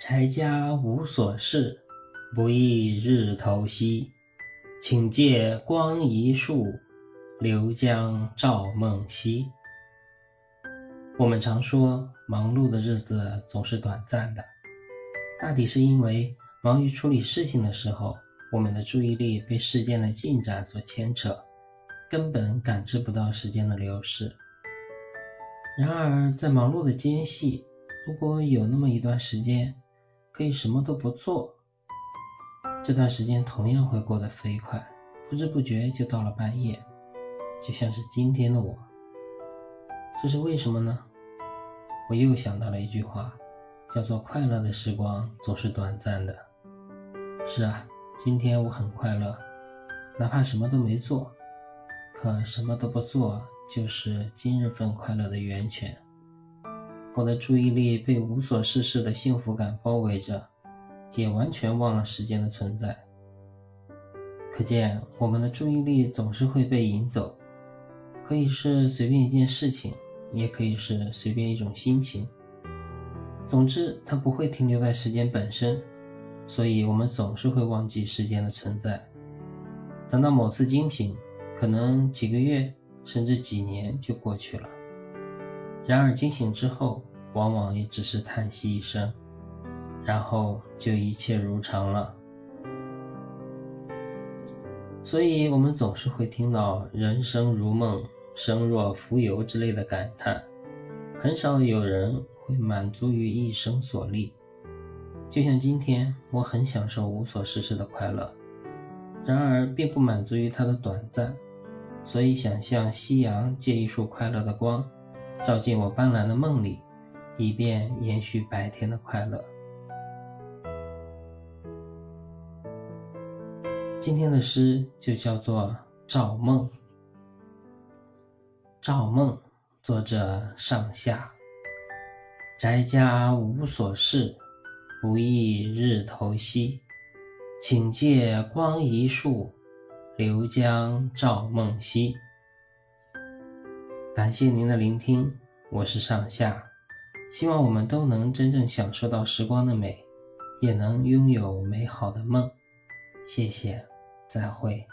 柴家无所事，不亦日头西。请借光一束，流江照梦溪。我们常说，忙碌的日子总是短暂的，大抵是因为忙于处理事情的时候，我们的注意力被事件的进展所牵扯，根本感知不到时间的流逝。然而，在忙碌的间隙，如果有那么一段时间，可以什么都不做，这段时间同样会过得飞快，不知不觉就到了半夜，就像是今天的我。这是为什么呢？我又想到了一句话，叫做“快乐的时光总是短暂的”。是啊，今天我很快乐，哪怕什么都没做，可什么都不做就是今日份快乐的源泉。我的注意力被无所事事的幸福感包围着，也完全忘了时间的存在。可见，我们的注意力总是会被引走，可以是随便一件事情，也可以是随便一种心情。总之，它不会停留在时间本身，所以我们总是会忘记时间的存在。等到某次惊醒，可能几个月甚至几年就过去了。然而惊醒之后，往往也只是叹息一声，然后就一切如常了。所以，我们总是会听到“人生如梦，生若浮游”之类的感叹，很少有人会满足于一生所立。就像今天，我很享受无所事事的快乐，然而并不满足于它的短暂，所以想向夕阳借一束快乐的光。照进我斑斓的梦里，以便延续白天的快乐。今天的诗就叫做《照梦》。《照梦》作者上下。宅家无所事，不亦日头西。请借光一束，流江照梦溪。感谢您的聆听，我是上下，希望我们都能真正享受到时光的美，也能拥有美好的梦。谢谢，再会。